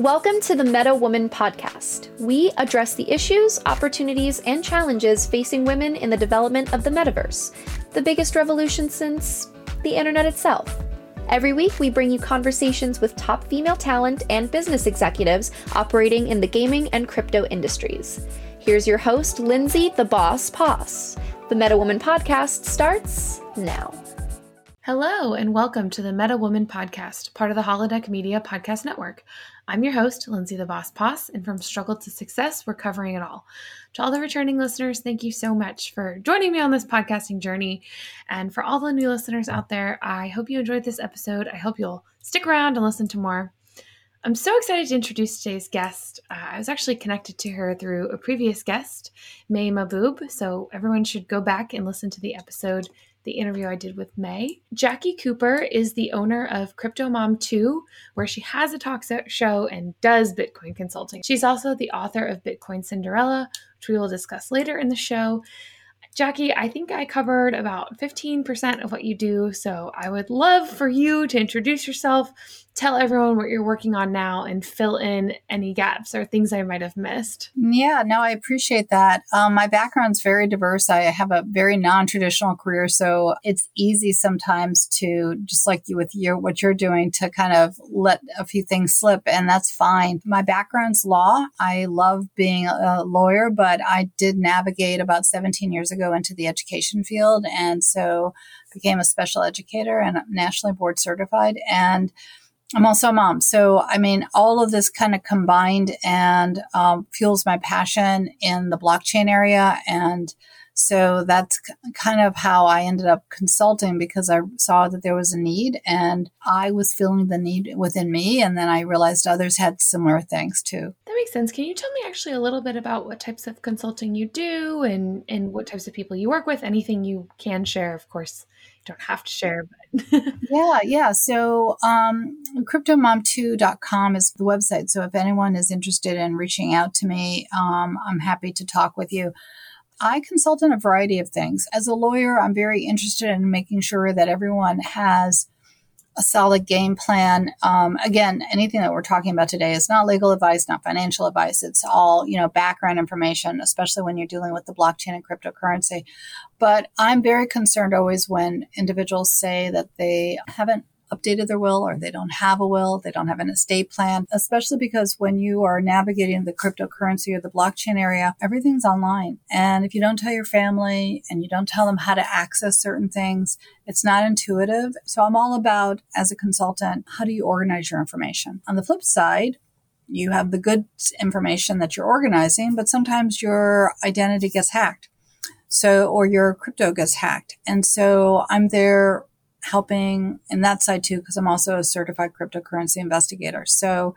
Welcome to the Meta Woman podcast. We address the issues, opportunities, and challenges facing women in the development of the metaverse, the biggest revolution since the internet itself. Every week, we bring you conversations with top female talent and business executives operating in the gaming and crypto industries. Here's your host, Lindsay the Boss Poss. The Meta Woman podcast starts now. Hello, and welcome to the Meta Woman podcast, part of the Holodeck Media Podcast Network. I'm your host, Lindsay the Boss Poss, and from struggle to success, we're covering it all. To all the returning listeners, thank you so much for joining me on this podcasting journey. And for all the new listeners out there, I hope you enjoyed this episode. I hope you'll stick around and listen to more. I'm so excited to introduce today's guest. Uh, I was actually connected to her through a previous guest, May Mahboob. So everyone should go back and listen to the episode the interview I did with May. Jacqui Cooper is the owner of Crypto Mom 2, where she has a talk show and does Bitcoin consulting. She's also the author of Bitcoin Cinderella, which we will discuss later in the show. Jackie, I think I covered about 15% of what you do, so I would love for you to introduce yourself, tell everyone what you're working on now, and fill in any gaps or things I might have missed. Yeah, no, I appreciate that. Um, my background's very diverse. I have a very non-traditional career, so it's easy sometimes to just like you with your what you're doing to kind of let a few things slip, and that's fine. My background's law. I love being a lawyer, but I did navigate about 17 years ago into the education field. And so became a special educator and nationally board certified. And I'm also a mom. So, I mean, all of this kind of combined and um, fuels my passion in the blockchain area. And so that's kind of how I ended up consulting because I saw that there was a need and I was feeling the need within me. And then I realized others had similar things too. That makes sense. Can you tell me actually a little bit about what types of consulting you do and, and what types of people you work with? Anything you can share, of course. Don't have to share, but yeah, yeah. So, um, cryptomom2.com is the website. So, if anyone is interested in reaching out to me, um, I'm happy to talk with you. I consult on a variety of things. As a lawyer, I'm very interested in making sure that everyone has a solid game plan. Um, again, anything that we're talking about today is not legal advice, not financial advice. It's all, you know, background information, especially when you're dealing with the blockchain and cryptocurrency. But I'm very concerned always when individuals say that they haven't updated their will or they don't have a will, they don't have an estate plan, especially because when you are navigating the cryptocurrency or the blockchain area, everything's online. And if you don't tell your family and you don't tell them how to access certain things, it's not intuitive. So I'm all about, as a consultant, how do you organize your information? On the flip side, you have the good information that you're organizing, but sometimes your identity gets hacked. So, or your crypto gets hacked. And so I'm there helping in that side too, because I'm also a certified cryptocurrency investigator. So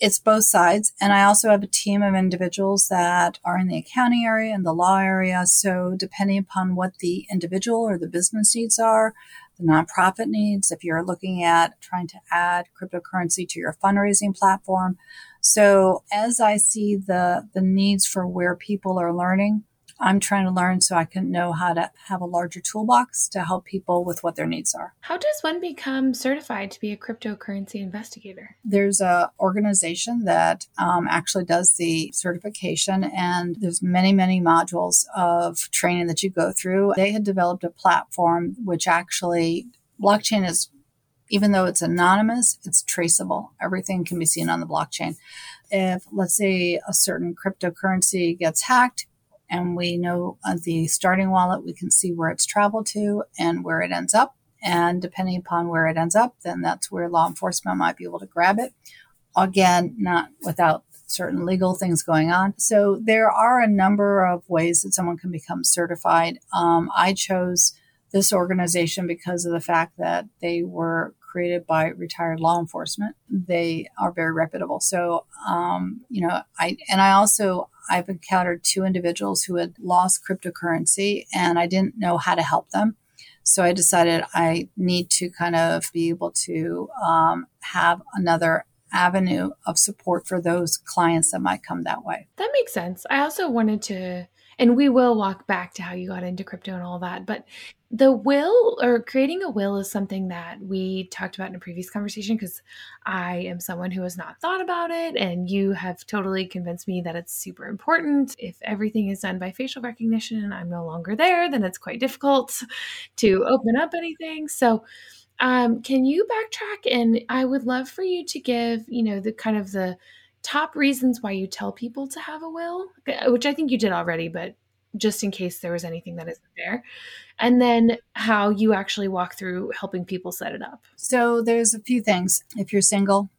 it's both sides. And I also have a team of individuals that are in the accounting area and the law area. So depending upon what the individual or the business needs are, the nonprofit needs, if you're looking at trying to add cryptocurrency to your fundraising platform. So as I see the, the needs for where people are learning, I'm trying to learn so I can know how to have a larger toolbox to help people with what their needs are. How does one become certified to be a cryptocurrency investigator? There's a organization that um, actually does the certification, and there's many, many modules of training that you go through. They had developed a platform which actually blockchain is even though it's anonymous, it's traceable. Everything can be seen on the blockchain. If, let's say, a certain cryptocurrency gets hacked, and we know the starting wallet, we can see where it's traveled to and where it ends up. And depending upon where it ends up, then that's where law enforcement might be able to grab it. Again, not without certain legal things going on. So there are a number of ways that someone can become certified. Um, I chose this organization because of the fact that they were created by retired law enforcement. They are very reputable. So, um, you know, I, and I also, I've encountered two individuals who had lost cryptocurrency and I didn't know how to help them. So I decided I need to kind of be able to um, have another avenue of support for those clients that might come that way. That makes sense. I also wanted to and we will walk back to how you got into crypto and all that. But the will or creating a will is something that we talked about in a previous conversation because I am someone who has not thought about it. And you have totally convinced me that it's super important. If everything is done by facial recognition and I'm no longer there, then it's quite difficult to open up anything. So, um, can you backtrack? And I would love for you to give, you know, the kind of the top reasons why you tell people to have a will, uh, which I think you did already, but just in case there was anything that isn't there. And then how you actually walk through helping people set it up. So there's a few things. If you're single,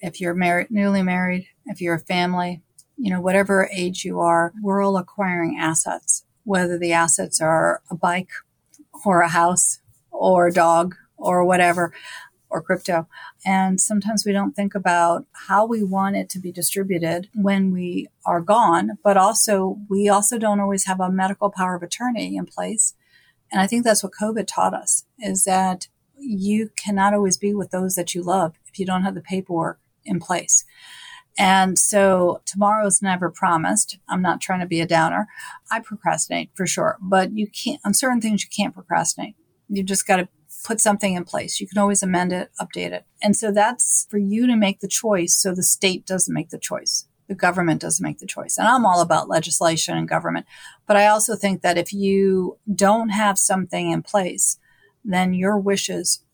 if you're married, newly married, if you're a family, you know, whatever age you are, we're all acquiring assets, whether the assets are a bike or a house or a dog or whatever or crypto. And sometimes we don't think about how we want it to be distributed when we are gone, but also we also don't always have a medical power of attorney in place. And I think that's what COVID taught us is that you cannot always be with those that you love if you don't have the paperwork in place. And so tomorrow is never promised. I'm not trying to be a downer. I procrastinate for sure, but you can't, on certain things, you can't procrastinate. You just got to put something in place. You can always amend it, update it. And so that's for you to make the choice so the state doesn't make the choice. The government doesn't make the choice. And I'm all about legislation and government. But I also think that if you don't have something in place, then your wishes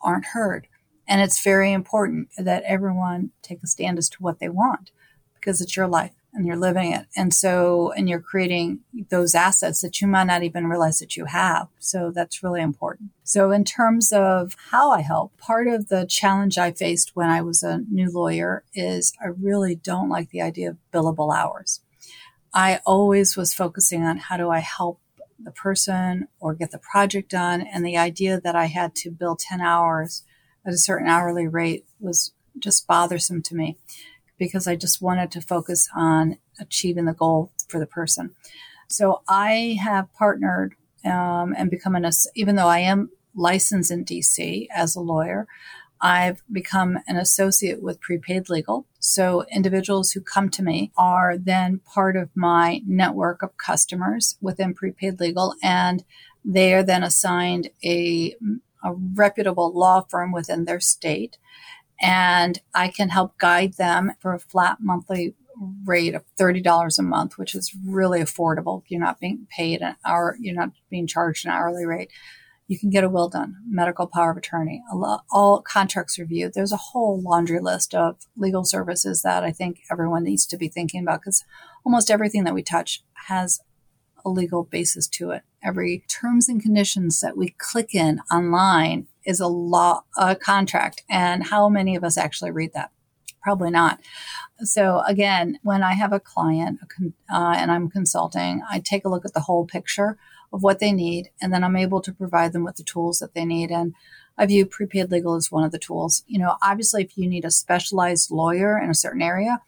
aren't heard. And it's very important that everyone take a stand as to what they want because it's your life and you're living it. And so, and you're creating those assets that you might not even realize that you have. So that's really important. So in terms of how I help, part of the challenge I faced when I was a new lawyer is I really don't like the idea of billable hours. I always was focusing on how do I help the person or get the project done. And the idea that I had to bill 10 hours at a certain hourly rate was just bothersome to me because I just wanted to focus on achieving the goal for the person. So I have partnered um, and become an, even though I am licensed in DC as a lawyer, I've become an associate with prepaid legal. So individuals who come to me are then part of my network of customers within prepaid legal and they are then assigned a, a reputable law firm within their state and I can help guide them for a flat monthly rate of $30 a month, which is really affordable. You're not being paid an hour, you're not being charged an hourly rate. You can get a will done, medical power of attorney, all contracts reviewed. There's a whole laundry list of legal services that I think everyone needs to be thinking about because almost everything that we touch has a legal basis to it. Every terms and conditions that we click in online is a law, a contract. And how many of us actually read that? Probably not. So again, when I have a client uh, and I'm consulting, I take a look at the whole picture of what they need, and then I'm able to provide them with the tools that they need. And I view prepaid legal as one of the tools. You know, obviously, if you need a specialized lawyer in a certain area,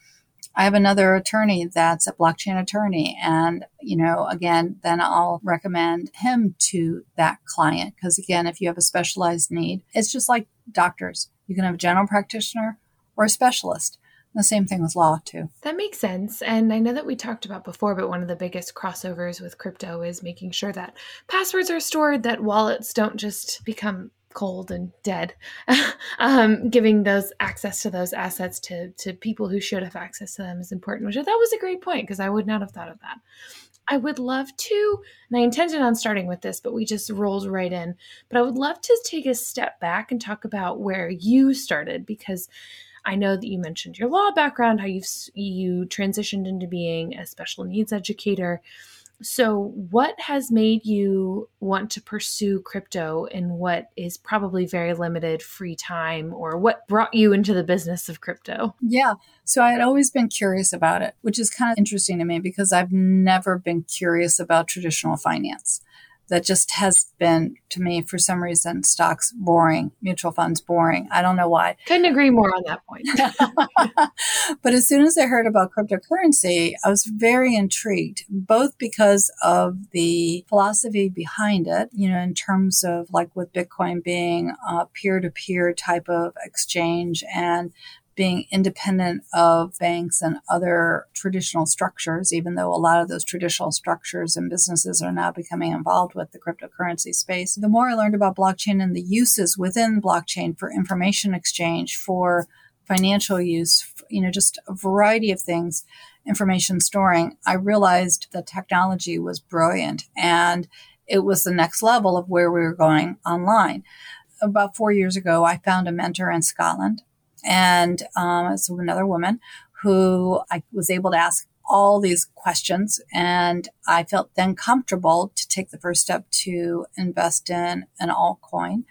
I have another attorney that's a blockchain attorney. And, you know, again, then I'll recommend him to that client. Because again, if you have a specialized need, it's just like doctors. You can have a general practitioner or a specialist. The same thing with law, too. That makes sense. And I know that we talked about before, but one of the biggest crossovers with crypto is making sure that passwords are stored, that wallets don't just become cold and dead, um, giving those access to those assets to to people who should have access to them is important. Which thought was a great point because I would not have thought of that. I would love to, and I intended on starting with this, but we just rolled right in. But I would love to take a step back and talk about where you started because I know that you mentioned your law background, how you've you transitioned into being a special needs educator so, what has made you want to pursue crypto in what is probably very limited free time, or what brought you into the business of crypto? Yeah. So, I had always been curious about it, which is kind of interesting to me because I've never been curious about traditional finance that just has been to me for some reason stocks boring mutual funds boring. I don't know why. Couldn't agree more on that point. But as soon as i heard about cryptocurrency i was very intrigued both because of the philosophy behind it you know in terms of like with bitcoin being a peer-to-peer type of exchange and being independent of banks and other traditional structures, even though a lot of those traditional structures and businesses are now becoming involved with the cryptocurrency space. The more I learned about blockchain and the uses within blockchain for information exchange, for financial use, you know, just a variety of things, information storing, I realized the technology was brilliant and it was the next level of where we were going online. About four years ago, I found a mentor in Scotland and um, it's another woman who I was able to ask all these questions. And I felt then comfortable to take the first step to invest in an altcoin.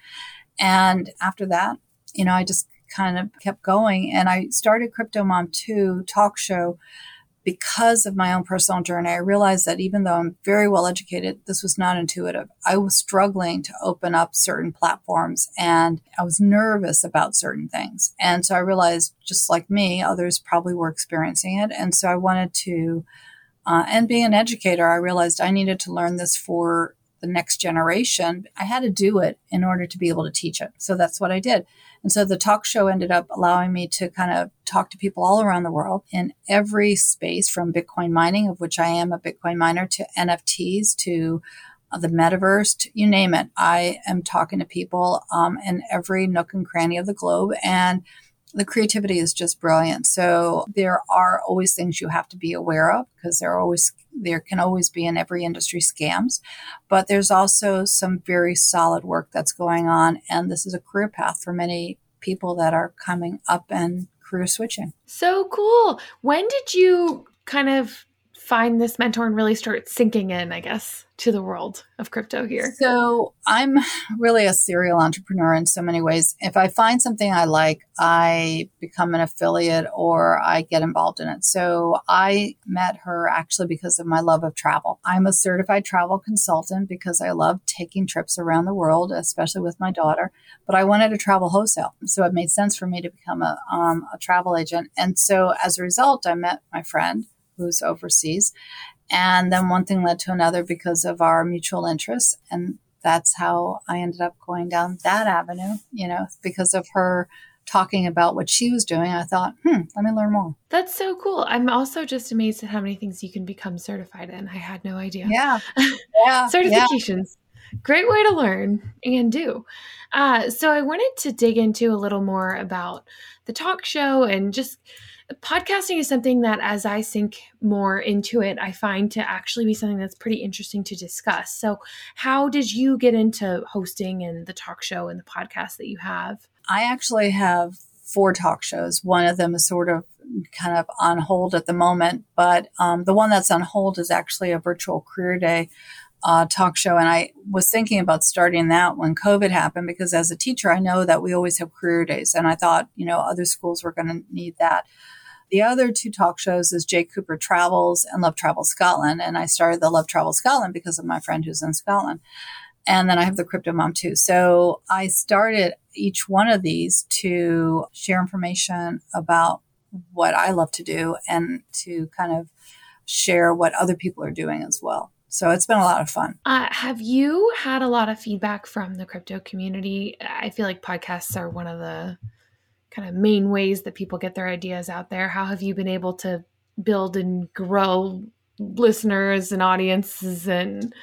And after that, you know, I just kind of kept going and I started Crypto Mom 2 talk show because of my own personal journey, I realized that even though I'm very well educated, this was not intuitive. I was struggling to open up certain platforms and I was nervous about certain things. And so I realized, just like me, others probably were experiencing it. And so I wanted to, uh, and being an educator, I realized I needed to learn this for the next generation. I had to do it in order to be able to teach it. So that's what I did. And so the talk show ended up allowing me to kind of talk to people all around the world in every space from Bitcoin mining, of which I am a Bitcoin miner, to NFTs, to uh, the metaverse, to, you name it. I am talking to people um, in every nook and cranny of the globe. And the creativity is just brilliant. So there are always things you have to be aware of because there are always there can always be in every industry scams, but there's also some very solid work that's going on and this is a career path for many people that are coming up and career switching. So cool. When did you kind of find this mentor and really start sinking in, I guess, to the world of crypto here? So I'm really a serial entrepreneur in so many ways. If I find something I like, I become an affiliate or I get involved in it. So I met her actually because of my love of travel. I'm a certified travel consultant because I love taking trips around the world, especially with my daughter. But I wanted to travel wholesale. So it made sense for me to become a, um, a travel agent. And so as a result, I met my friend who's overseas. And then one thing led to another because of our mutual interests. And that's how I ended up going down that avenue, you know, because of her talking about what she was doing. I thought, hmm, let me learn more. That's so cool. I'm also just amazed at how many things you can become certified in. I had no idea. Yeah. Yeah. Certifications. Yeah. Great way to learn and do. Uh, so I wanted to dig into a little more about the talk show and just podcasting is something that as I sink more into it, I find to actually be something that's pretty interesting to discuss. So, how did you get into hosting and the talk show and the podcast that you have? I actually have four talk shows. One of them is sort of kind of on hold at the moment, but um, the one that's on hold is actually a virtual career day uh, talk show. And I was thinking about starting that when COVID happened because as a teacher, I know that we always have career days. And I thought, you know, other schools were going to need that. The other two talk shows is Jake Cooper Travels and Love Travel Scotland. And I started the Love Travel Scotland because of my friend who's in Scotland. And then I have the Crypto Mom too. So I started each one of these to share information about what I love to do and to kind of share what other people are doing as well. So it's been a lot of fun. Uh, have you had a lot of feedback from the crypto community? I feel like podcasts are one of the kind of main ways that people get their ideas out there? How have you been able to build and grow listeners and audiences and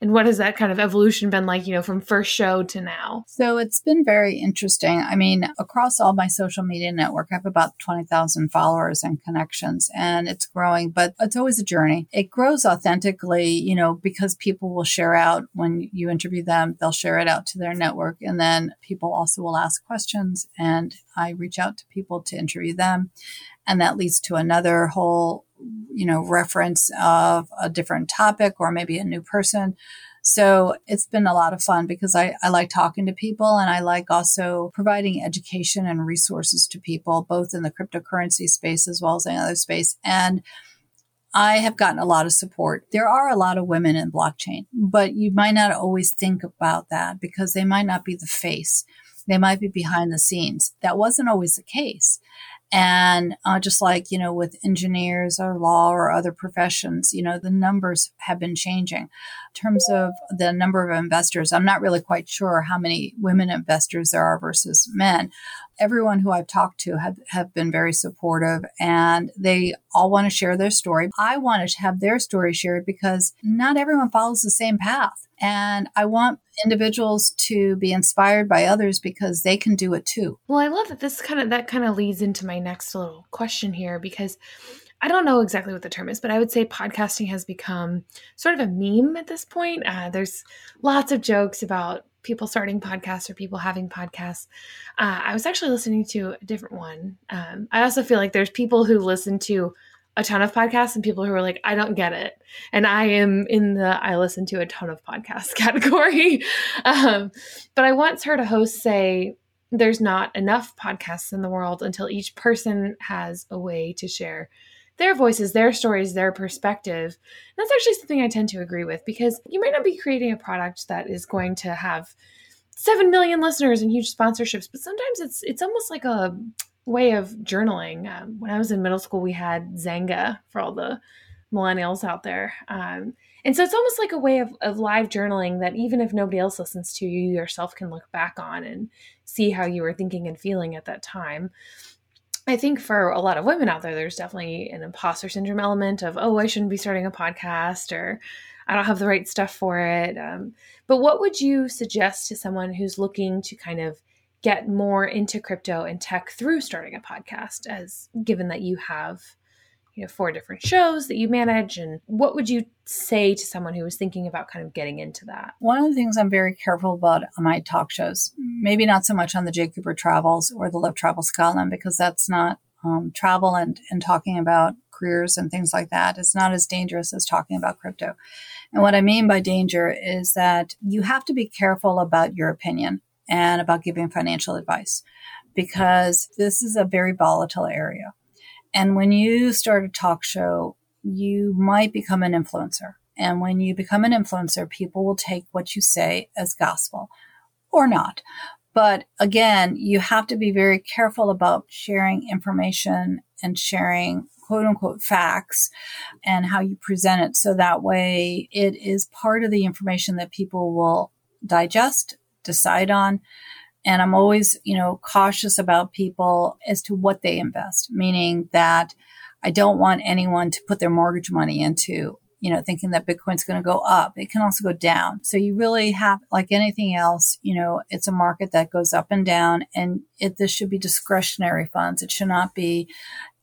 and what has that kind of evolution been like, you know, from first show to now? So it's been very interesting. I mean, across all my social media network, I have about 20,000 followers and connections, and it's growing, but it's always a journey. It grows authentically, you know, because people will share out when you interview them, they'll share it out to their network. And then people also will ask questions, and I reach out to people to interview them. And that leads to another whole you know, reference of a different topic or maybe a new person. So it's been a lot of fun because I, I like talking to people and I like also providing education and resources to people, both in the cryptocurrency space as well as any other space. And I have gotten a lot of support. There are a lot of women in blockchain, but you might not always think about that because they might not be the face. They might be behind the scenes. That wasn't always the case. And uh, just like, you know, with engineers or law or other professions, you know, the numbers have been changing. In terms of the number of investors, I'm not really quite sure how many women investors there are versus men. Everyone who I've talked to have, have been very supportive and they all want to share their story. I want to have their story shared because not everyone follows the same path. And I want individuals to be inspired by others because they can do it too. Well, I love that this kind of that kind of leads into my next little question here because I don't know exactly what the term is, but I would say podcasting has become sort of a meme at this point. Uh, there's lots of jokes about people starting podcasts or people having podcasts. Uh, I was actually listening to a different one. Um, I also feel like there's people who listen to a ton of podcasts and people who are like, I don't get it. And I am in the I listen to a ton of podcasts category. um, but I once heard a host say, there's not enough podcasts in the world until each person has a way to share their voices, their stories, their perspective. And that's actually something I tend to agree with because you might not be creating a product that is going to have 7 million listeners and huge sponsorships, but sometimes it's it's almost like a way of journaling. Um, when I was in middle school, we had Xanga for all the millennials out there. Um, and so it's almost like a way of, of live journaling that even if nobody else listens to you, you yourself can look back on and see how you were thinking and feeling at that time. I think for a lot of women out there, there's definitely an imposter syndrome element of, oh, I shouldn't be starting a podcast or I don't have the right stuff for it. Um, but what would you suggest to someone who's looking to kind of get more into crypto and tech through starting a podcast as given that you have you know four different shows that you manage and what would you say to someone who was thinking about kind of getting into that? One of the things i'm very careful about on my talk shows. Maybe not so much on the jay cooper travels or the love travel scotland because that's not um, travel and, and talking about careers and things like that is not as dangerous as talking about crypto. And what i mean by danger is that you have to be careful about your opinion and about giving financial advice because this is a very volatile area. And when you start a talk show, you might become an influencer. And when you become an influencer, people will take what you say as gospel or not. But again, you have to be very careful about sharing information and sharing quote unquote facts and how you present it. So that way it is part of the information that people will digest decide on. And I'm always, you know, cautious about people as to what they invest, meaning that I don't want anyone to put their mortgage money into, you know, thinking that Bitcoin's going to go up. It can also go down. So you really have, like anything else, you know, it's a market that goes up and down and it, this should be discretionary funds. It should not be,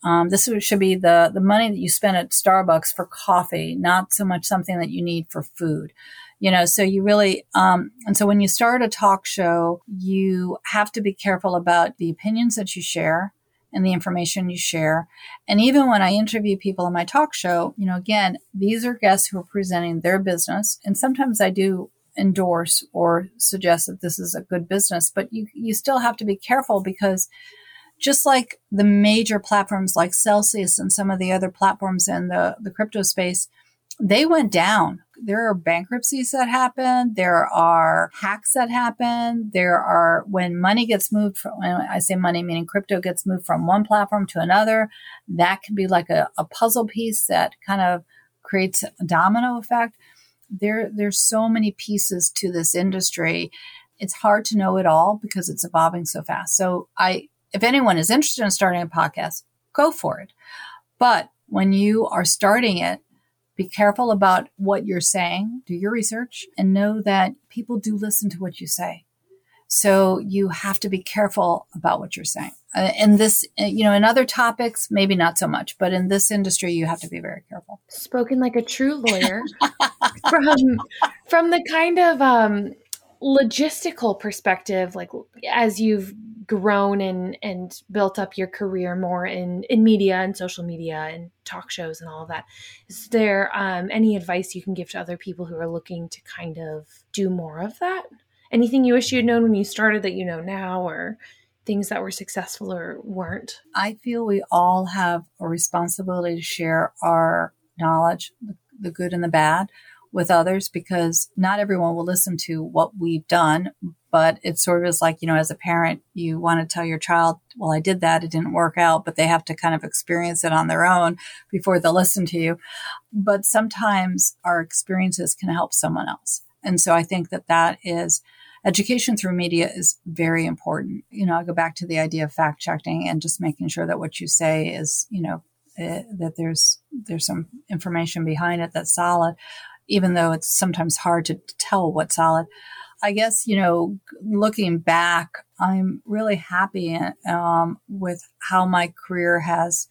um, this should be the, the money that you spend at Starbucks for coffee, not so much something that you need for food you know so you really um, and so when you start a talk show you have to be careful about the opinions that you share and the information you share. And even when i interview people on my talk show you know again these are guests who are presenting their business. And sometimes i do endorse or suggest that this is a good business but you you still have to be careful because just like the major platforms like Celsius and some of the other platforms in the, the crypto space, they went down. There are bankruptcies that happen. There are hacks that happen. There are when money gets moved from, I say money, meaning crypto gets moved from one platform to another, that can be like a, a puzzle piece that kind of creates a domino effect. There, there's so many pieces to this industry. It's hard to know it all because it's evolving so fast. So I, if anyone is interested in starting a podcast, go for it. But when you are starting it, be careful about what you're saying, do your research, and know that people do listen to what you say. So you have to be careful about what you're saying. Uh, in this, uh, you know, in other topics, maybe not so much, but in this industry, you have to be very careful. Spoken like a true lawyer from, from the kind of, um, logistical perspective, like as you've grown and and built up your career more in in media and social media and talk shows and all of that, is there um, any advice you can give to other people who are looking to kind of do more of that? Anything you wish you had known when you started that you know now, or things that were successful or weren't? I feel we all have a responsibility to share our knowledge, the good and the bad with others because not everyone will listen to what we've done, but it sort of is like, you know, as a parent, you want to tell your child, well, I did that. It didn't work out, but they have to kind of experience it on their own before they'll listen to you. But sometimes our experiences can help someone else. And so I think that that is education through media is very important. You know, I go back to the idea of fact checking and just making sure that what you say is, you know, uh, that there's there's some information behind it that's solid, even though it's sometimes hard to tell what's solid. I guess you know, looking back, I'm really happy um, with how my career has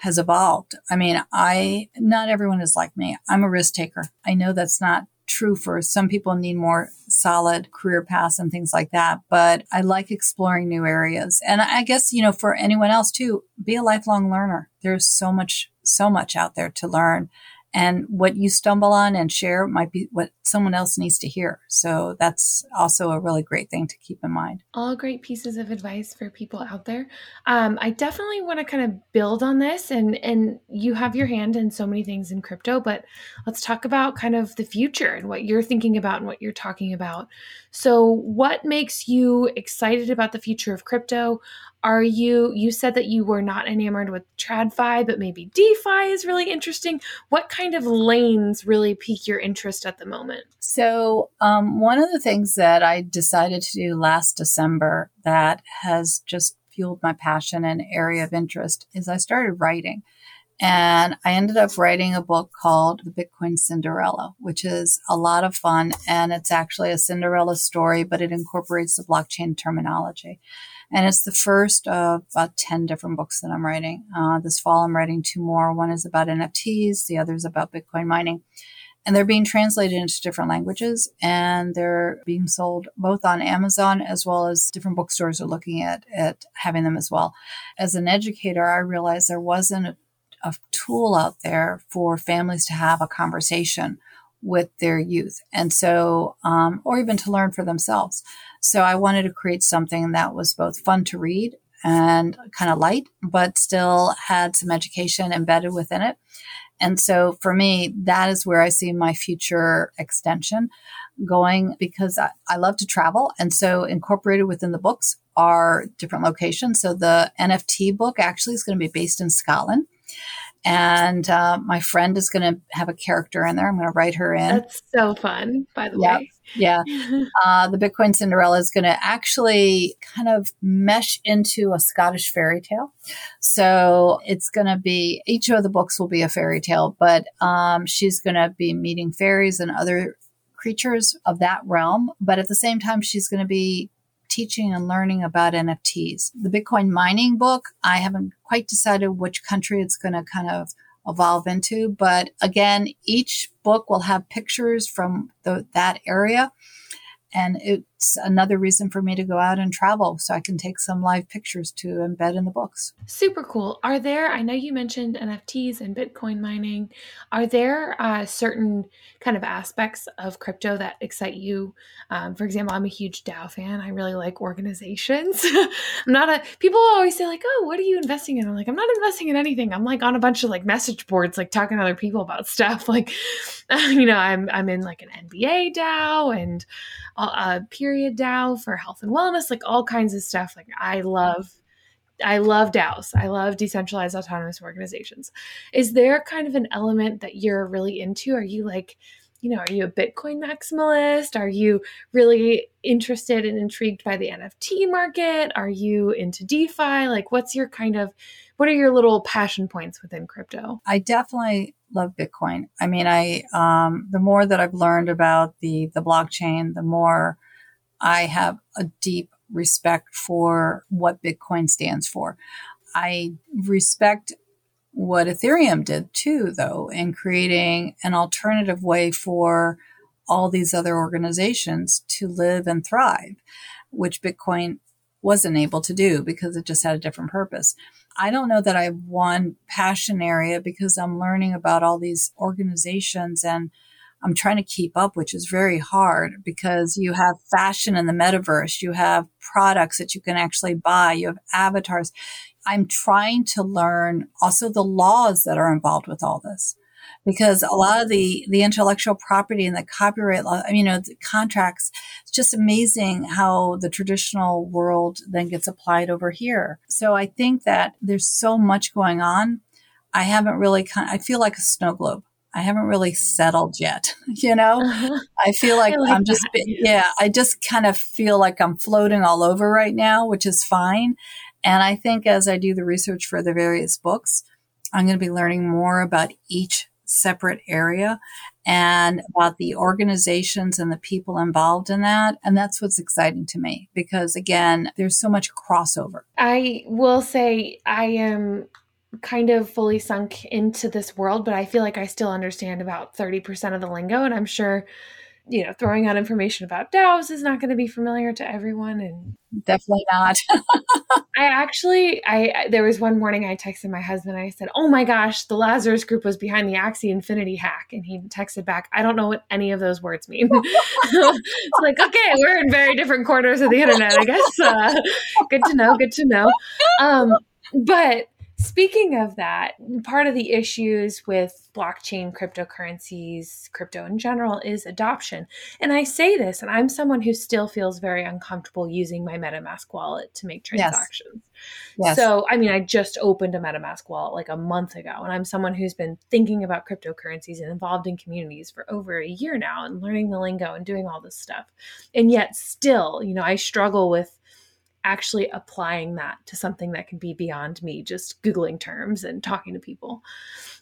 has evolved. I mean, I not everyone is like me. I'm a risk taker. I know that's not true for some people need more solid career paths and things like that. But I like exploring new areas. And I guess, you know, for anyone else too, be a lifelong learner. There's so much, so much out there to learn. And what you stumble on and share might be what someone else needs to hear. So that's also a really great thing to keep in mind. All great pieces of advice for people out there. Um, I definitely want to kind of build on this, and and you have your hand in so many things in crypto, but let's talk about kind of the future and what you're thinking about and what you're talking about. So, what makes you excited about the future of crypto? Are you, you said that you were not enamored with TradFi, but maybe DeFi is really interesting. What kind of lanes really pique your interest at the moment? So, um, one of the things that I decided to do last December that has just fueled my passion and area of interest is I started writing. And I ended up writing a book called The Bitcoin Cinderella, which is a lot of fun. And it's actually a Cinderella story, but it incorporates the blockchain terminology. And it's the first of about 10 different books that I'm writing. Uh, this fall, I'm writing two more. One is about NFTs, the other is about Bitcoin mining. And they're being translated into different languages and they're being sold both on Amazon as well as different bookstores are looking at, at having them as well. As an educator, I realized there wasn't a tool out there for families to have a conversation with their youth. And so, um, or even to learn for themselves. So I wanted to create something that was both fun to read and kind of light, but still had some education embedded within it. And so for me, that is where I see my future extension going because I, I, love to travel. And so incorporated within the books are different locations. So the NFT book actually is going to be based in Scotland. And uh, my friend is going to have a character in there. I'm going to write her in. That's so fun, by the yep. way. Yeah. Uh, the Bitcoin Cinderella is going to actually kind of mesh into a Scottish fairy tale. So it's going to be, each of the books will be a fairy tale, but um, she's going to be meeting fairies and other creatures of that realm. But at the same time, she's going to be teaching and learning about NFTs. The Bitcoin mining book, I haven't quite decided which country it's going to kind of evolve into. But again, each book will have pictures from the, that area and it's another reason for me to go out and travel so I can take some live pictures to embed in the books. Super cool. Are there, I know you mentioned NFTs and Bitcoin mining. Are there uh, certain kind of aspects of crypto that excite you? Um, for example, I'm a huge DAO fan. I really like organizations. I'm not a, people always say, like, oh, what are you investing in? I'm like, I'm not investing in anything. I'm like on a bunch of like message boards, like talking to other people about stuff. Like, you know, I'm, I'm in like an NBA DAO and, a DAO for health and wellness, like all kinds of stuff. Like I love I love DAOs. I love decentralized autonomous organizations. Is there kind of an element that you're really into? Are you like, you know, are you a Bitcoin maximalist? Are you really interested and intrigued by the NFT market? Are you into DeFi? Like, what's your kind of, what are your little passion points within crypto? I definitely love Bitcoin. I mean, I um, the more that I've learned about the the blockchain, the more I have a deep respect for what Bitcoin stands for. I respect what Ethereum did too, though, in creating an alternative way for all these other organizations to live and thrive, which Bitcoin wasn't able to do because it just had a different purpose. I don't know that I have one passion area because I'm learning about all these organizations and I'm trying to keep up, which is very hard because you have fashion in the metaverse. You have products that you can actually buy. You have avatars. I'm trying to learn also the laws that are involved with all this. because a lot of the the intellectual property and the copyright law, you know, the contracts. It's just amazing how the traditional world then gets applied over here. So I think that there's so much going on. I haven't really. I feel like a snow globe. I haven't really settled yet. You know, uh-huh. I feel like, I like I'm just, that. yeah, I just kind of feel like I'm floating all over right now, which is fine. And I think as I do the research for the various books, I'm going to be learning more about each separate area and about the organizations and the people involved in that. And that's what's exciting to me because, again, there's so much crossover. I will say I am kind of fully sunk into this world, but I feel like I still understand about 30% of the lingo. And I'm sure you know, throwing out information about DAOs is not going to be familiar to everyone. And definitely not. I actually, I there was one morning I texted my husband. I said, "Oh my gosh, the Lazarus Group was behind the Axie Infinity hack," and he texted back, "I don't know what any of those words mean." it's like, okay, we're in very different corners of the internet, I guess. Uh, good to know. Good to know. Um, but Speaking of that, part of the issues with blockchain cryptocurrencies, crypto in general, is adoption. And I say this, and I'm someone who still feels very uncomfortable using my MetaMask wallet to make transactions. Yes. Yes. So, I mean, I just opened a MetaMask wallet like a month ago, and I'm someone who's been thinking about cryptocurrencies and involved in communities for over a year now and learning the lingo and doing all this stuff. And yet, still, you know, I struggle with actually applying that to something that can be beyond me just Googling terms and talking to people.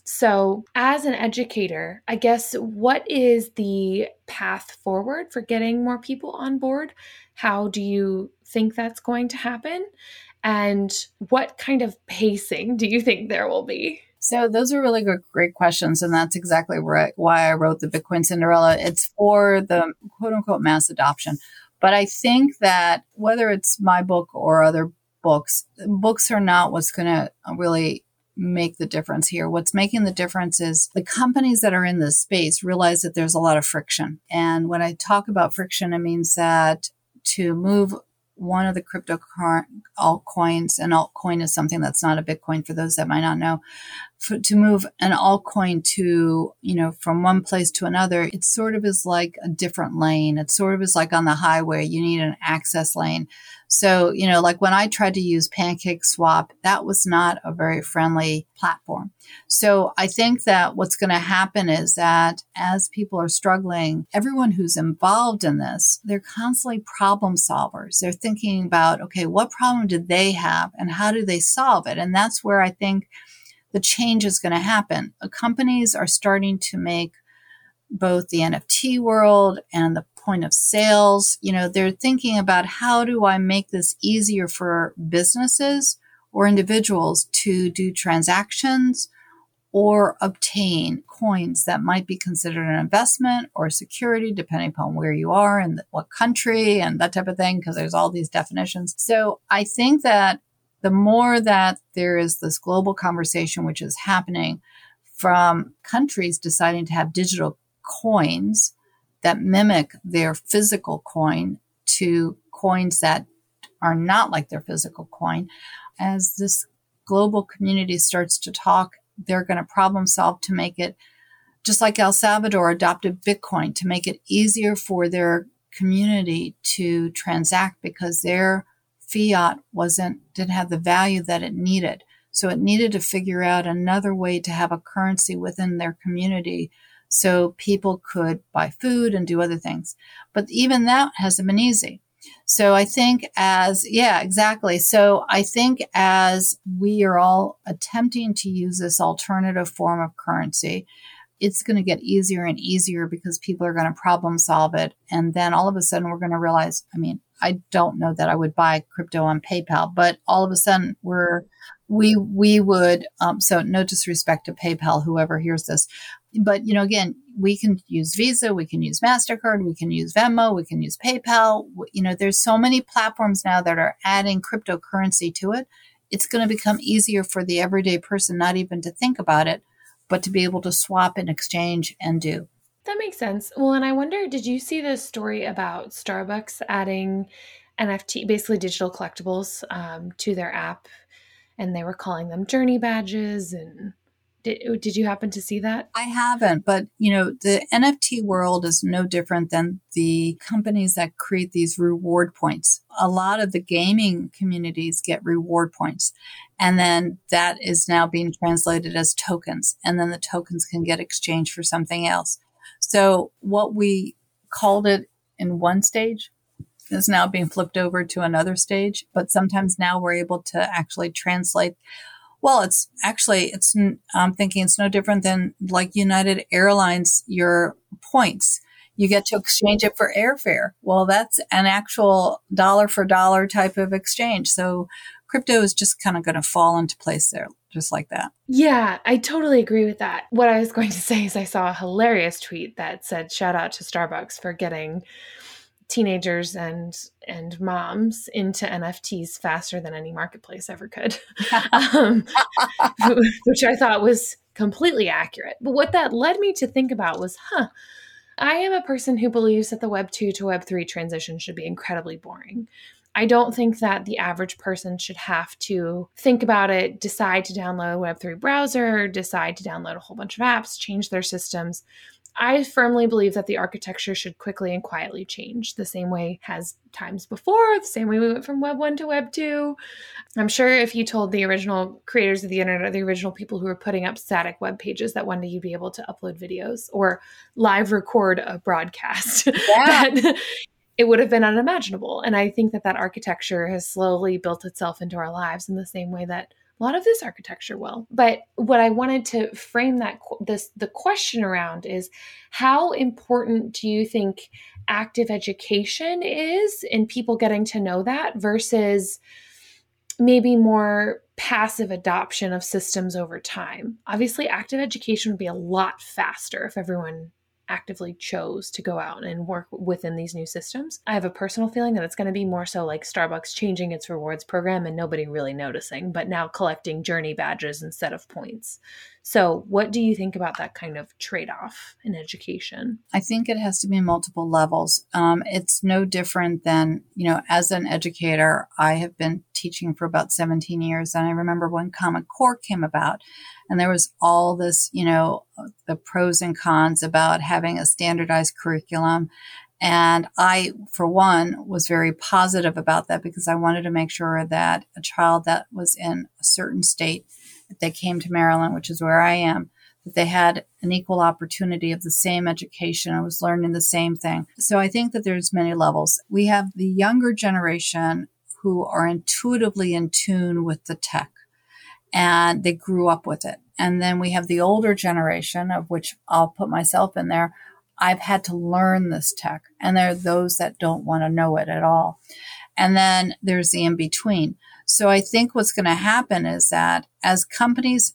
So, as an educator, I guess what is the path forward for getting more people on board? How do you think that's going to happen? And what kind of pacing do you think there will be? So those are really good, great questions, and that's exactly why I wrote the Bitcoin Cinderella. It's for the quote unquote mass adoption. But I think that whether it's my book or other books, books are not what's going to really make the difference here. What's making the difference is the companies that are in this space realize that there's a lot of friction. And when I talk about friction, it means that to move one of the cryptocurrency altcoins, and altcoin is something that's not a Bitcoin for those that might not know, for, to move an altcoin to, you know, from one place to another, it sort of is like a different lane. It sort of is like on the highway, you need an access lane. So, you know, like when I tried to use Pancake Swap, that was not a very friendly platform. So I think that what's going to happen is that as people are struggling, everyone who's involved in this, they're constantly problem solvers. They're thinking about, okay, what problem did they have and how do they solve it? And that's where I think the change is going to happen. Uh, companies are starting to make both the NFT world and the point of sales, you know, they're thinking about how do I make this easier for businesses or individuals to do transactions or obtain coins that might be considered an investment or security, depending upon where you are and what country and that type of thing, because there's all these definitions. So I think that the more that there is this global conversation which is happening from countries deciding to have digital coins that mimic their physical coin to coins that are not like their physical coin. As this global community starts to talk, they're going to problem solve to make it just like El Salvador adopted Bitcoin to make it easier for their community to transact because their fiat wasn't didn't have the value that it needed. So it needed to figure out another way to have a currency within their community so people could buy food and do other things. But even that hasn't been easy. So I think as, yeah, exactly. So I think as we are all attempting to use this alternative form of currency, it's going to get easier and easier because people are going to problem solve it. And then all of a sudden we're going to realize, I mean, I don't know that I would buy crypto on PayPal, but all of a sudden we're, we, we would, um, so no disrespect to PayPal, whoever hears this, but you know, again, we can use Visa, we can use MasterCard, we can use Venmo, we can use PayPal. You know, there's so many platforms now that are adding cryptocurrency to it. It's going to become easier for the everyday person not even to think about it, but to be able to swap and exchange and do. That makes sense. Well, and I wonder, did you see the story about Starbucks adding NFT, basically digital collectibles, um, to their app, and they were calling them journey badges and Did, did you happen to see that? I haven't, but you know, the NFT world is no different than the companies that create these reward points. A lot of the gaming communities get reward points, and then that is now being translated as tokens, and then the tokens can get exchanged for something else. So what we called it in one stage is now being flipped over to another stage, but sometimes now we're able to actually translate well, it's actually, it's, I'm thinking it's no different than like United Airlines, your points. You get to exchange it for airfare. Well, that's an actual dollar for dollar type of exchange. So crypto is just kind of going to fall into place there, just like that. Yeah, I totally agree with that. What I was going to say is I saw a hilarious tweet that said, shout out to Starbucks for getting teenagers and and moms into NFTs faster than any marketplace ever could, um, which I thought was completely accurate. But what that led me to think about was, huh, I am a person who believes that the Web 2 to Web 3 transition should be incredibly boring. I don't think that the average person should have to think about it, decide to download a Web3 browser, decide to download a whole bunch of apps, change their systems. I firmly believe that the architecture should quickly and quietly change the same way has times before, the same way we went from Web 1 to Web 2. I'm sure if you told the original creators of the internet, the original people who were putting up static web pages, that one day you'd be able to upload videos or live record a broadcast, yeah. that it would have been unimaginable. And I think that that architecture has slowly built itself into our lives in the same way that a lot of this architecture will. But what I wanted to frame that this the question around is how important do you think active education is in people getting to know that versus maybe more passive adoption of systems over time. Obviously, active education would be a lot faster if everyone actively chose to go out and work within these new systems. I have a personal feeling that it's going to be more so like Starbucks changing its rewards program and nobody really noticing, but now collecting journey badges instead of points. So, what do you think about that kind of trade off in education? I think it has to be multiple levels. Um, it's no different than, you know, as an educator, I have been teaching for about 17 years. And I remember when Common Core came about, and there was all this, you know, the pros and cons about having a standardized curriculum. And I, for one, was very positive about that because I wanted to make sure that a child that was in a certain state they came to Maryland, which is where I am, that they had an equal opportunity of the same education. I was learning the same thing. So I think that there's many levels. We have the younger generation who are intuitively in tune with the tech and they grew up with it. And then we have the older generation of which I'll put myself in there. I've had to learn this tech and there are those that don't want to know it at all. And then there's the in between. So I think what's going to happen is that as companies,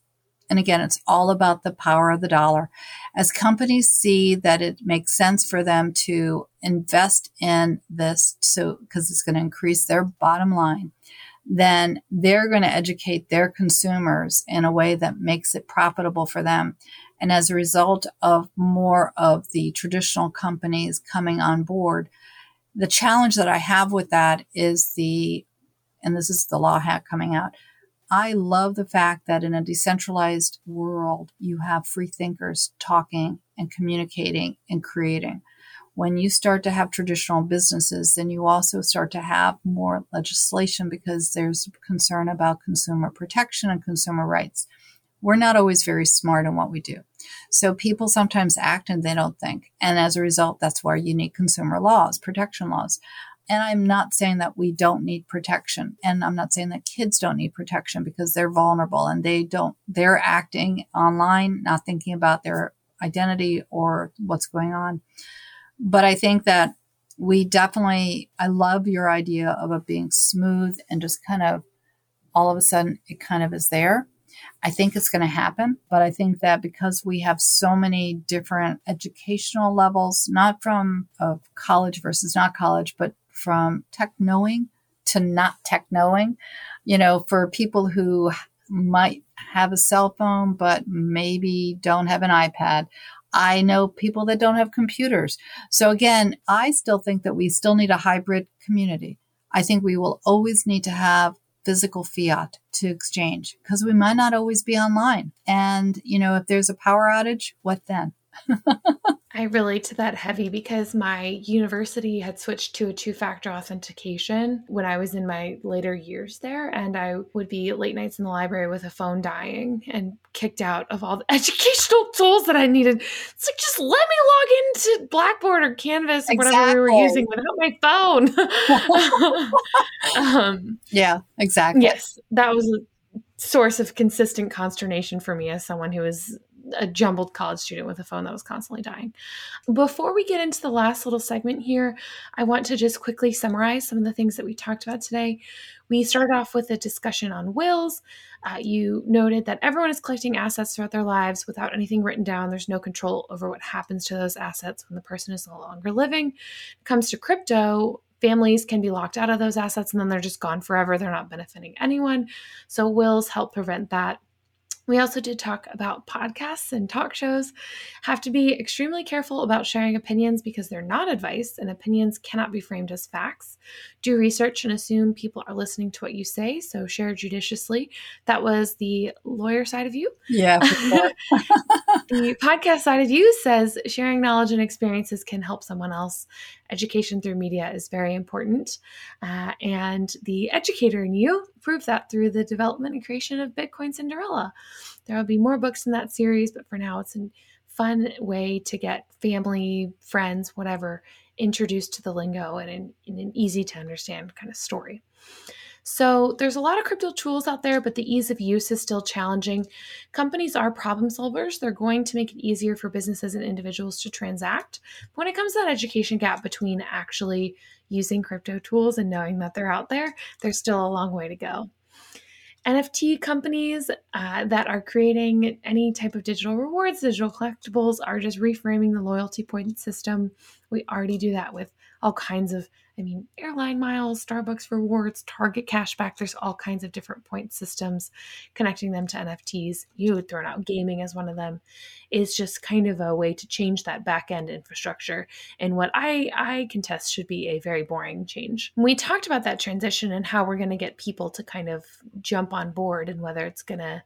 and again, it's all about the power of the dollar, as companies see that it makes sense for them to invest in this, so because it's going to increase their bottom line, then they're going to educate their consumers in a way that makes it profitable for them. And as a result of more of the traditional companies coming on board, the challenge that I have with that is the and this is the law hack coming out. I love the fact that in a decentralized world, you have free thinkers talking and communicating and creating. When you start to have traditional businesses, then you also start to have more legislation because there's concern about consumer protection and consumer rights. We're not always very smart in what we do. So people sometimes act and they don't think. And as a result, that's why you need consumer laws, protection laws. And I'm not saying that we don't need protection. And I'm not saying that kids don't need protection because they're vulnerable and they don't, they're acting online, not thinking about their identity or what's going on. But I think that we definitely, I love your idea of it being smooth and just kind of all of a sudden it kind of is there. I think it's going to happen, but I think that because we have so many different educational levels, not from of college versus not college, but from tech knowing to not tech knowing. You know, for people who might have a cell phone, but maybe don't have an iPad. I know people that don't have computers. So again, I still think that we still need a hybrid community. I think we will always need to have physical fiat to exchange because we might not always be online. And, you know, if there's a power outage, what then? I relate to that heavy because my university had switched to a two factor authentication when I was in my later years there. And I would be late nights in the library with a phone dying and kicked out of all the educational tools that I needed. It's like, just let me log into Blackboard or Canvas or exactly. whatever we were using without my phone. um, yeah, exactly. Yes, that was a source of consistent consternation for me as someone who was a jumbled college student with a phone that was constantly dying. Before we get into the last little segment here, I want to just quickly summarize some of the things that we talked about today. We started off with a discussion on wills. Uh, you noted that everyone is collecting assets throughout their lives without anything written down. There's no control over what happens to those assets when the person is no longer living. it comes to crypto, families can be locked out of those assets and then they're just gone forever. They're not benefiting anyone. So, wills help prevent that. We also did talk about podcasts and talk shows. Have to be extremely careful about sharing opinions because they're not advice and opinions cannot be framed as facts. Do research and assume people are listening to what you say, so share judiciously. That was the lawyer side of you. Yeah. the podcast side of you says sharing knowledge and experiences can help someone else. Education through media is very important. Uh, and the educator in you proved that through the development and creation of Bitcoin Cinderella. There will be more books in that series, but for now, it's a fun way to get family, friends, whatever, introduced to the lingo and in, in an easy to understand kind of story. So there's a lot of crypto tools out there, but the ease of use is still challenging. Companies are problem solvers. They're going to make it easier for businesses and individuals to transact. But when it comes to that education gap between actually using crypto tools and knowing that they're out there, there's still a long way to go. NFT companies uh, that are creating any type of digital rewards, digital collectibles, are just reframing the loyalty point system. We already do that with all kinds of I mean, airline miles, Starbucks rewards, Target cashback. There's all kinds of different point systems connecting them to NFTs. You had thrown out gaming as one of them. Is just kind of a way to change that back end infrastructure and what I I contest should be a very boring change. We talked about that transition and how we're going to get people to kind of jump on board and whether it's going to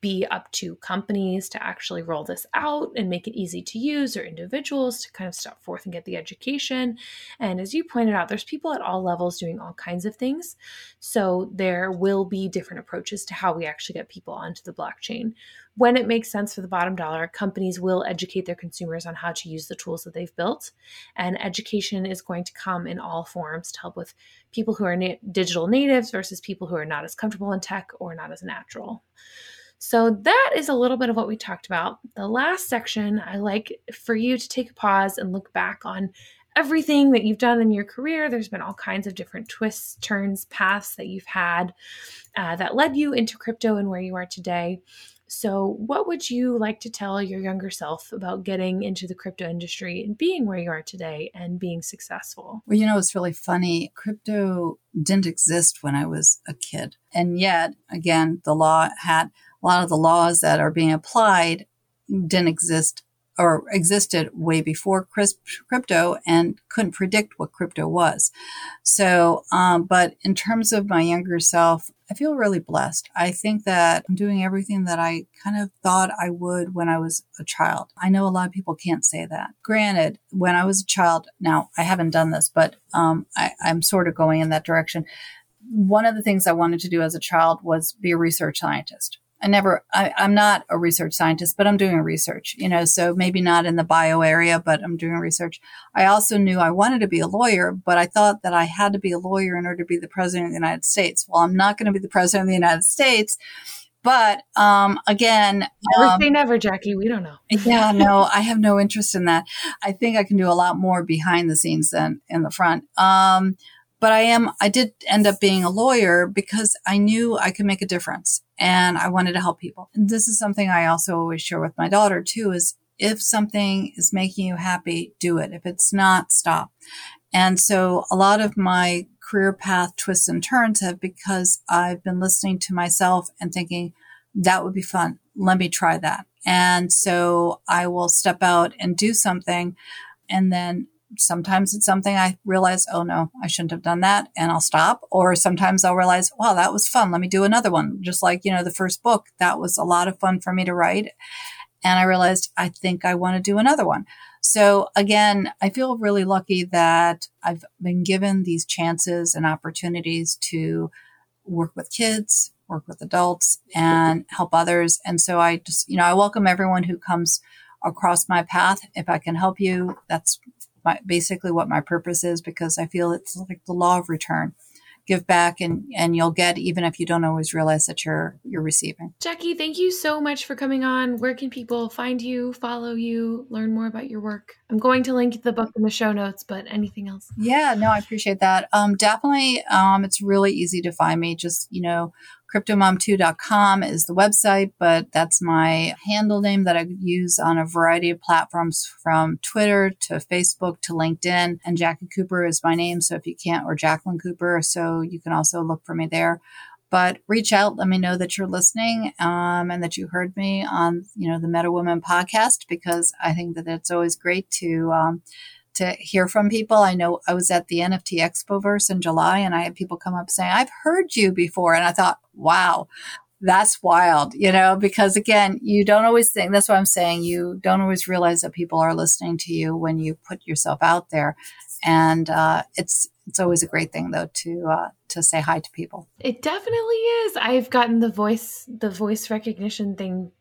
be up to companies to actually roll this out and make it easy to use or individuals to kind of step forth and get the education. And as you pointed out, there's people at all levels doing all kinds of things. So there will be different approaches to how we actually get people onto the blockchain. When it makes sense for the bottom dollar, companies will educate their consumers on how to use the tools that they've built. And education is going to come in all forms to help with people who are na- digital natives versus people who are not as comfortable in tech or not as natural. So, that is a little bit of what we talked about. The last section, I like for you to take a pause and look back on everything that you've done in your career. There's been all kinds of different twists, turns, paths that you've had uh, that led you into crypto and where you are today. So, what would you like to tell your younger self about getting into the crypto industry and being where you are today and being successful? Well, you know, it's really funny. Crypto didn't exist when I was a kid. And yet, again, the law had a lot of the laws that are being applied didn't exist or existed way before crypto and couldn't predict what crypto was. So, um, but in terms of my younger self, I feel really blessed. I think that I'm doing everything that I kind of thought I would when I was a child. I know a lot of people can't say that. Granted, when I was a child, now I haven't done this, but um, I, I'm sort of going in that direction. One of the things I wanted to do as a child was be a research scientist. I never, I, am not a research scientist, but I'm doing research, you know, so maybe not in the bio area, but I'm doing research. I also knew I wanted to be a lawyer, but I thought that I had to be a lawyer in order to be the president of the United States. Well, I'm not going to be the president of the United States. But um, again, never um, say never, Jacqui. We don't know. yeah, no, I have no interest in that. I think I can do a lot more behind the scenes than in the front. Um, but I am, I did end up being a lawyer because I knew I could make a difference and I wanted to help people. And this is something I also always share with my daughter too is if something is making you happy, do it. If it's not, stop. And so a lot of my career path twists and turns have because I've been listening to myself and thinking that would be fun. Let me try that. And so I will step out and do something and then sometimes it's something I realize, oh no, I shouldn't have done that and I'll stop. Or sometimes I'll realize, wow, that was fun. Let me do another one. Just like, you know, the first book, that was a lot of fun for me to write. And I realized I think I want to do another one. So again, I feel really lucky that I've been given these chances and opportunities to work with kids, work with adults and help others. And so I just, you know, I welcome everyone who comes across my path. If I can help you, that's my, basically what my purpose is because I feel it's like the law of return give back and and you'll get even if you don't always realize that you're you're receiving. Jacqui, thank you so much for coming on. Where can people find you, follow you, learn more about your work? I'm going to link the book in the show notes, but anything else? Yeah, no, I appreciate that. Um definitely um it's really easy to find me. Just, you know, cryptomom2.com is the website, but that's my handle name that I use on a variety of platforms from Twitter to Facebook to LinkedIn. And Jacqui Cooper is my name. So if you can't, or Jacqueline Cooper. So you can also look for me there. But reach out, let me know that you're listening um, and that you heard me on, you know, the Meta Woman podcast because I think that it's always great to um, to hear from people. I know I was at the NFT Expoverse in July and I had people come up saying, I've heard you before. And I thought, wow, that's wild, you know, because again, you don't always think that's what I'm saying. You don't always realize that people are listening to you when you put yourself out there. And uh, it's, it's always a great thing though to uh, to say hi to people. It definitely is. I've gotten the voice the voice recognition thing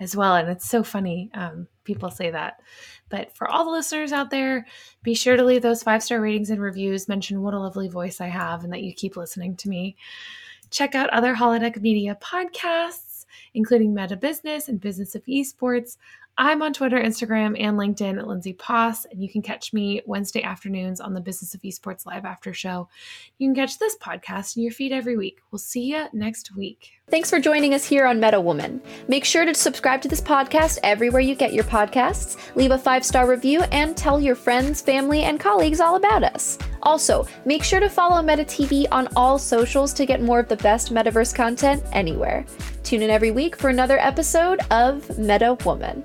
as well, and it's so funny. Um, people say that. But for all the listeners out there, be sure to leave those five star ratings and reviews. Mention what a lovely voice I have and that you keep listening to me. Check out other Holodeck Media podcasts, including Meta Business and Business of Esports. I'm on Twitter, Instagram, and LinkedIn at Lindsay Poss, and you can catch me Wednesday afternoons on the Business of Esports Live After Show. You can catch this podcast in your feed every week. We'll see you next week. Thanks for joining us here on Meta Woman. Make sure to subscribe to this podcast everywhere you get your podcasts, leave a five star review, and tell your friends, family, and colleagues all about us. Also, make sure to follow Meta TV on all socials to get more of the best metaverse content anywhere. Tune in every week for another episode of Meta Woman.